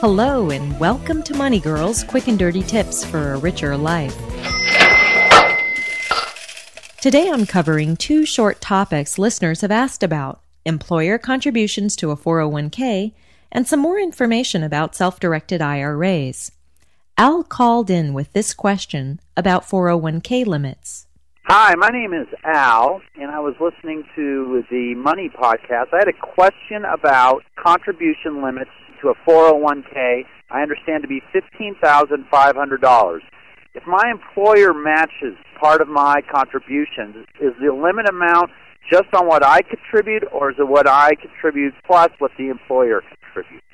Hello, and welcome to Money Girls Quick and Dirty Tips for a Richer Life. Today I'm covering two short topics listeners have asked about employer contributions to a 401k and some more information about self directed IRAs. Al called in with this question about 401k limits. Hi, my name is Al, and I was listening to the Money podcast. I had a question about contribution limits to a 401k, I understand to be $15,500. If my employer matches part of my contributions, is the limit amount just on what I contribute, or is it what I contribute plus what the employer contributes?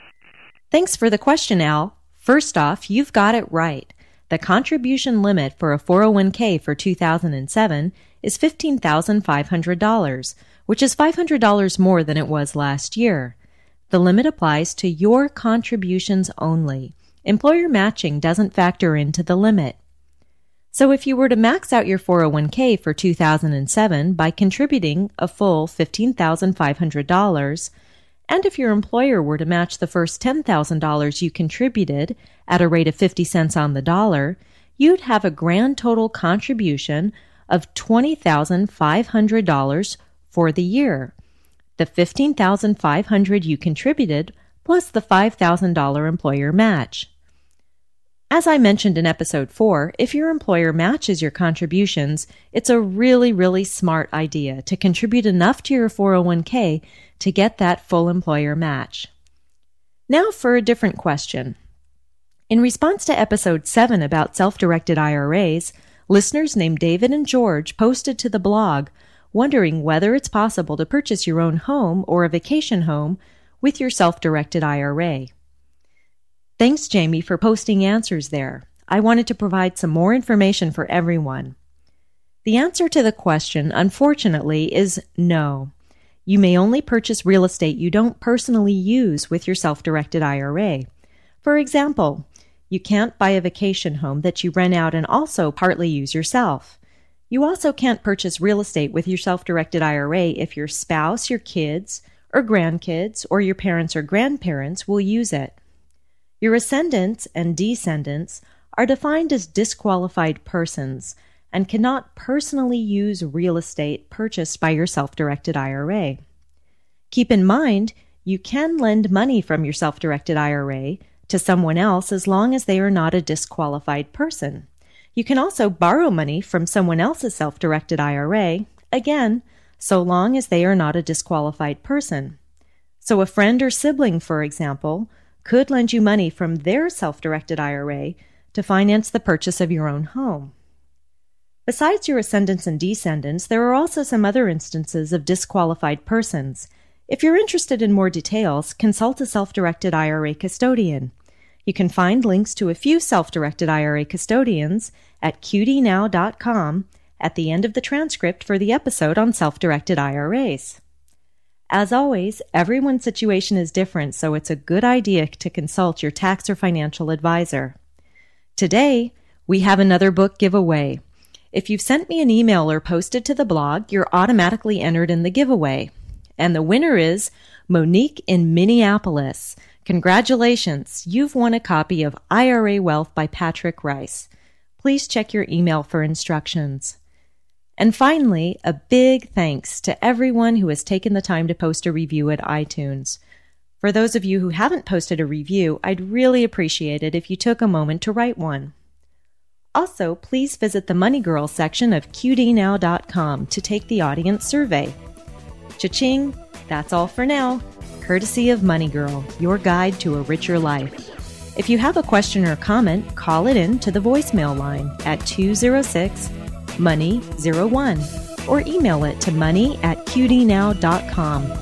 Thanks for the question, Al. First off, you've got it right. The contribution limit for a 401k for 2007 is $15,500, which is $500 more than it was last year. The limit applies to your contributions only. Employer matching doesn't factor into the limit. So if you were to max out your 401k for 2007 by contributing a full $15,500, and if your employer were to match the first $10,000 you contributed at a rate of 50 cents on the dollar, you'd have a grand total contribution of $20,500 for the year the 15500 you contributed plus the $5,000 employer match. As I mentioned in episode 4, if your employer matches your contributions, it's a really, really smart idea to contribute enough to your 401k to get that full employer match. Now for a different question. In response to episode 7 about self directed IRAs, listeners named David and George posted to the blog wondering whether it's possible to purchase your own home or a vacation home with your self directed IRA. Thanks, Jamie, for posting answers there. I wanted to provide some more information for everyone. The answer to the question, unfortunately, is no. You may only purchase real estate you don't personally use with your self directed IRA. For example, you can't buy a vacation home that you rent out and also partly use yourself. You also can't purchase real estate with your self directed IRA if your spouse, your kids, or grandkids, or your parents or grandparents will use it. Your ascendants and descendants are defined as disqualified persons and cannot personally use real estate purchased by your self directed IRA. Keep in mind, you can lend money from your self directed IRA to someone else as long as they are not a disqualified person. You can also borrow money from someone else's self directed IRA, again, so long as they are not a disqualified person. So, a friend or sibling, for example, could lend you money from their self directed IRA to finance the purchase of your own home. Besides your ascendants and descendants, there are also some other instances of disqualified persons. If you're interested in more details, consult a self directed IRA custodian. You can find links to a few self directed IRA custodians at qdnow.com at the end of the transcript for the episode on self directed IRAs. As always, everyone's situation is different, so it's a good idea to consult your tax or financial advisor. Today, we have another book giveaway. If you've sent me an email or posted to the blog, you're automatically entered in the giveaway. And the winner is Monique in Minneapolis. Congratulations, you've won a copy of IRA Wealth by Patrick Rice. Please check your email for instructions. And finally, a big thanks to everyone who has taken the time to post a review at iTunes. For those of you who haven't posted a review, I'd really appreciate it if you took a moment to write one. Also, please visit the Money Girl section of QDNow.com to take the audience survey. Cha-ching! That's all for now. Courtesy of Money Girl, your guide to a richer life. If you have a question or comment, call it in to the voicemail line at 206 Money 01 or email it to money at qdnow.com.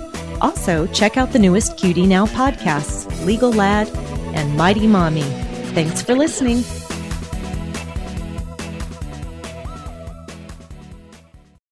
Also, check out the newest QD Now podcasts, Legal Lad and Mighty Mommy. Thanks for listening.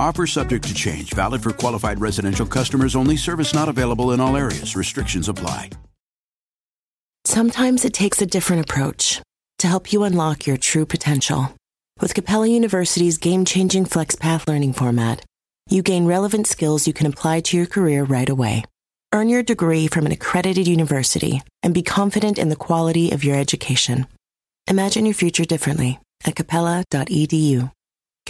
Offer subject to change, valid for qualified residential customers only, service not available in all areas. Restrictions apply. Sometimes it takes a different approach to help you unlock your true potential. With Capella University's game changing FlexPath learning format, you gain relevant skills you can apply to your career right away. Earn your degree from an accredited university and be confident in the quality of your education. Imagine your future differently at capella.edu.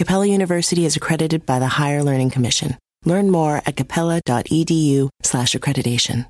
Capella University is accredited by the Higher Learning Commission. Learn more at capella.edu slash accreditation.